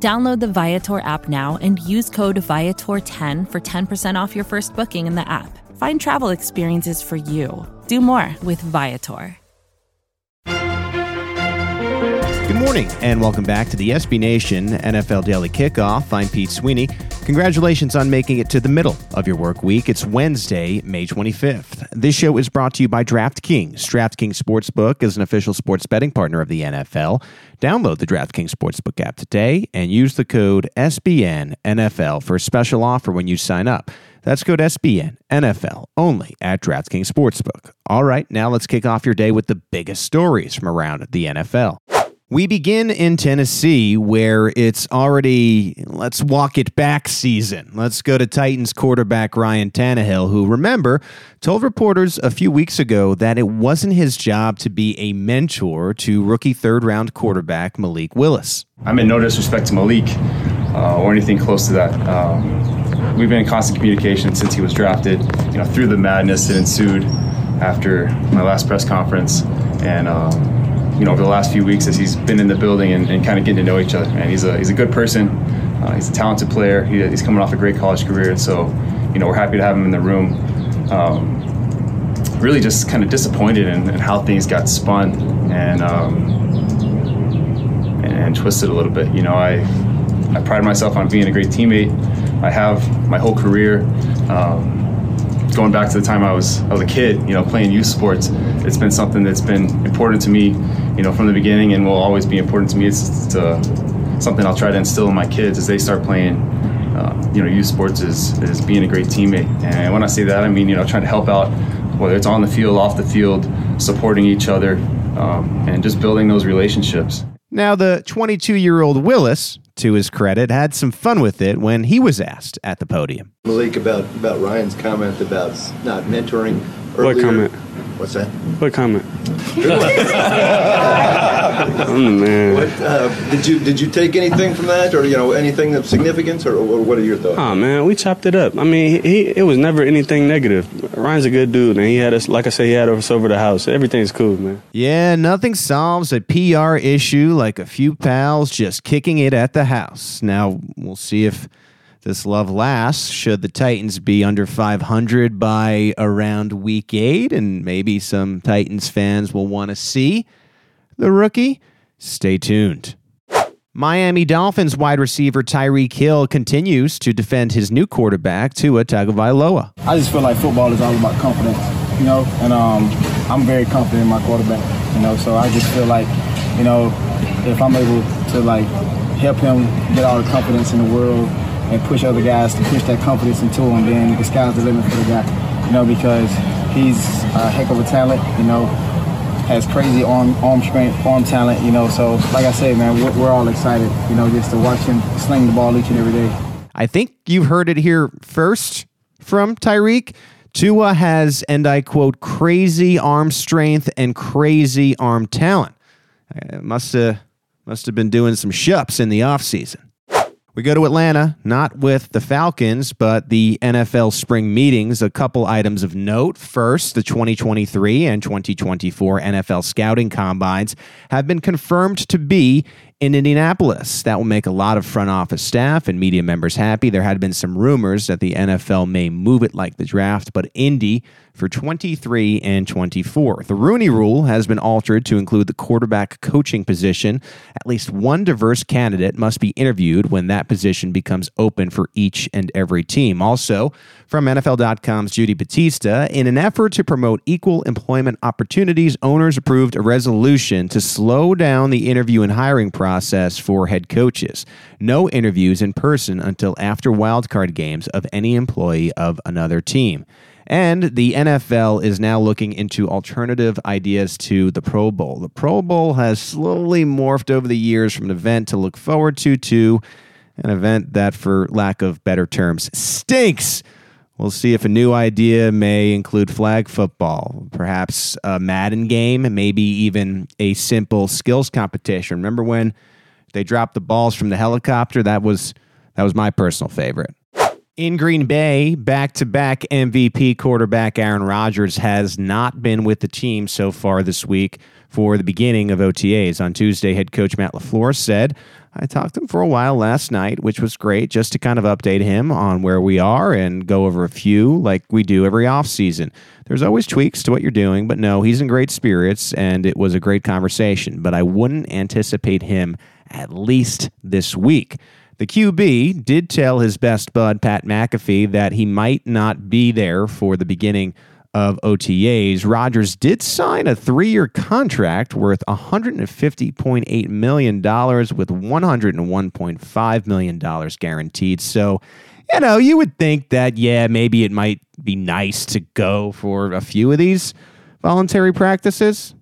Download the Viator app now and use code Viator10 for 10% off your first booking in the app. Find travel experiences for you. Do more with Viator. Good morning, and welcome back to the SB Nation NFL Daily Kickoff. I'm Pete Sweeney. Congratulations on making it to the middle of your work week. It's Wednesday, May 25th. This show is brought to you by DraftKings. DraftKings Sportsbook is an official sports betting partner of the NFL. Download the DraftKings Sportsbook app today and use the code SBNNFL for a special offer when you sign up. That's code SBN NFL only at DraftKings Sportsbook. All right, now let's kick off your day with the biggest stories from around the NFL. We begin in Tennessee, where it's already let's walk it back season. Let's go to Titans quarterback Ryan Tannehill, who, remember, told reporters a few weeks ago that it wasn't his job to be a mentor to rookie third round quarterback Malik Willis. I'm in no disrespect to Malik uh, or anything close to that. Um, we've been in constant communication since he was drafted, you know, through the madness that ensued after my last press conference. And, um, you know over the last few weeks as he's been in the building and, and kind of getting to know each other. Man, he's a he's a good person. Uh, he's a talented player. He, he's coming off a great college career, and so you know we're happy to have him in the room. Um, really, just kind of disappointed in, in, how things got spun and, um, and twisted a little bit. You know, I I pride myself on being a great teammate. I have my whole career. Um, going back to the time I was I was a kid, you know, playing youth sports, it's been something that's been important to me, you know, from the beginning, and will always be important to me. It's, it's uh, something I'll try to instill in my kids as they start playing. Uh, you know, youth sports is is being a great teammate, and when I say that, I mean you know trying to help out, whether it's on the field, off the field, supporting each other, um, and just building those relationships. Now, the 22 year old Willis, to his credit, had some fun with it when he was asked at the podium. Malik, about, about Ryan's comment about not mentoring. Earlier. What comment? What's that? What comment? oh man. What, uh, did you did you take anything from that, or you know anything of significance, or, or, what are your thoughts? Oh man, we chopped it up. I mean, he it was never anything negative. Ryan's a good dude, and he had us like I said, he had us over the house. Everything's cool, man. Yeah, nothing solves a PR issue like a few pals just kicking it at the house. Now we'll see if this love lasts should the Titans be under 500 by around week eight, and maybe some Titans fans will want to see the rookie. Stay tuned. Miami Dolphins wide receiver Tyreek Hill continues to defend his new quarterback, Tua Tagovailoa. I just feel like football is all about confidence, you know, and um, I'm very confident in my quarterback, you know, so I just feel like, you know, if I'm able to like help him get all the confidence in the world and push other guys to push that confidence into him, then the sky's the limit for the guy. You know, because he's a heck of a talent. You know, has crazy arm arm strength, arm talent. You know, so like I said, man, we're, we're all excited. You know, just to watch him sling the ball each and every day. I think you've heard it here first from Tyreek. Tua has, and I quote, crazy arm strength and crazy arm talent. Must have must have been doing some shups in the offseason. We go to Atlanta, not with the Falcons, but the NFL spring meetings. A couple items of note. First, the 2023 and 2024 NFL scouting combines have been confirmed to be in Indianapolis. That will make a lot of front office staff and media members happy. There had been some rumors that the NFL may move it like the draft, but Indy for 23 and 24. The Rooney Rule has been altered to include the quarterback coaching position. At least one diverse candidate must be interviewed when that position becomes open for each and every team. Also, from NFL.com's Judy Batista, in an effort to promote equal employment opportunities, owners approved a resolution to slow down the interview and hiring process for head coaches. No interviews in person until after wildcard games of any employee of another team. And the NFL is now looking into alternative ideas to the Pro Bowl. The Pro Bowl has slowly morphed over the years from an event to look forward to to an event that, for lack of better terms, stinks. We'll see if a new idea may include flag football, perhaps a Madden game, maybe even a simple skills competition. Remember when they dropped the balls from the helicopter? That was that was my personal favorite. In Green Bay, back to back MVP quarterback Aaron Rodgers has not been with the team so far this week for the beginning of OTAs. On Tuesday, head coach Matt LaFleur said, I talked to him for a while last night, which was great just to kind of update him on where we are and go over a few like we do every offseason. There's always tweaks to what you're doing, but no, he's in great spirits and it was a great conversation. But I wouldn't anticipate him at least this week. The QB did tell his best bud, Pat McAfee, that he might not be there for the beginning of OTAs. Rodgers did sign a three year contract worth $150.8 million with $101.5 million guaranteed. So, you know, you would think that, yeah, maybe it might be nice to go for a few of these voluntary practices.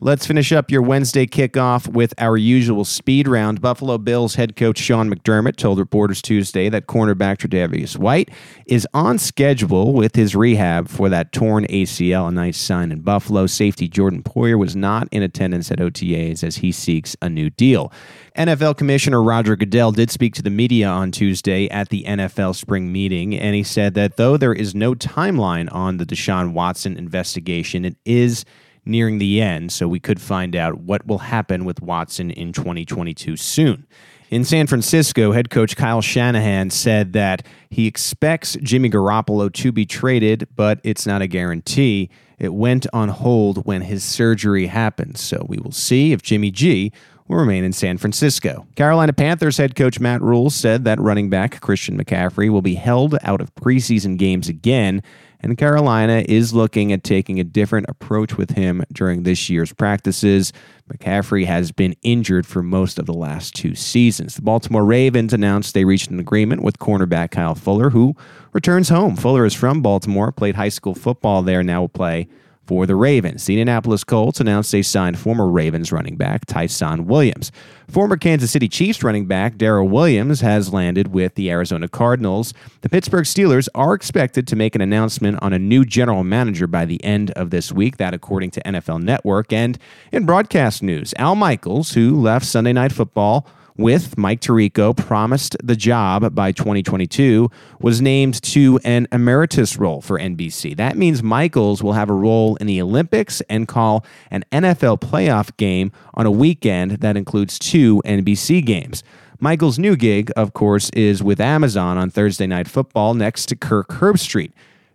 Let's finish up your Wednesday kickoff with our usual speed round. Buffalo Bills head coach Sean McDermott told reporters Tuesday that cornerback Tre'Davious White is on schedule with his rehab for that torn ACL. A nice sign in Buffalo. Safety Jordan Poyer was not in attendance at OTAs as he seeks a new deal. NFL Commissioner Roger Goodell did speak to the media on Tuesday at the NFL spring meeting, and he said that though there is no timeline on the Deshaun Watson investigation, it is nearing the end, so we could find out what will happen with Watson in 2022 soon. In San Francisco, head coach Kyle Shanahan said that he expects Jimmy Garoppolo to be traded, but it's not a guarantee. It went on hold when his surgery happened, so we will see if Jimmy G will remain in San Francisco. Carolina Panthers head coach Matt Rhule said that running back Christian McCaffrey will be held out of preseason games again and Carolina is looking at taking a different approach with him during this year's practices. McCaffrey has been injured for most of the last two seasons. The Baltimore Ravens announced they reached an agreement with cornerback Kyle Fuller, who returns home. Fuller is from Baltimore, played high school football there, now will play for the Ravens. The Indianapolis Colts announced they signed former Ravens running back Ty'Son Williams. Former Kansas City Chiefs running back Darrel Williams has landed with the Arizona Cardinals. The Pittsburgh Steelers are expected to make an announcement on a new general manager by the end of this week, that according to NFL Network. And in broadcast news, Al Michaels, who left Sunday Night Football with Mike Tirico promised the job by 2022 was named to an emeritus role for NBC. That means Michaels will have a role in the Olympics and call an NFL playoff game on a weekend that includes two NBC games. Michaels' new gig, of course, is with Amazon on Thursday Night Football next to Kirk Herbstreit.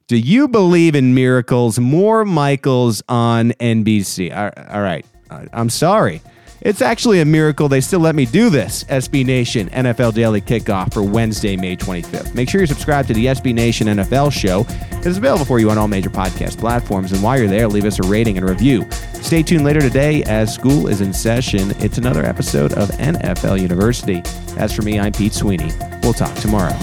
Do you believe in miracles? More Michaels on NBC. All right. I'm sorry. It's actually a miracle they still let me do this. SB Nation NFL Daily Kickoff for Wednesday, May 25th. Make sure you subscribe to the SB Nation NFL show. It's available for you on all major podcast platforms. And while you're there, leave us a rating and review. Stay tuned later today as school is in session. It's another episode of NFL University. As for me, I'm Pete Sweeney. We'll talk tomorrow.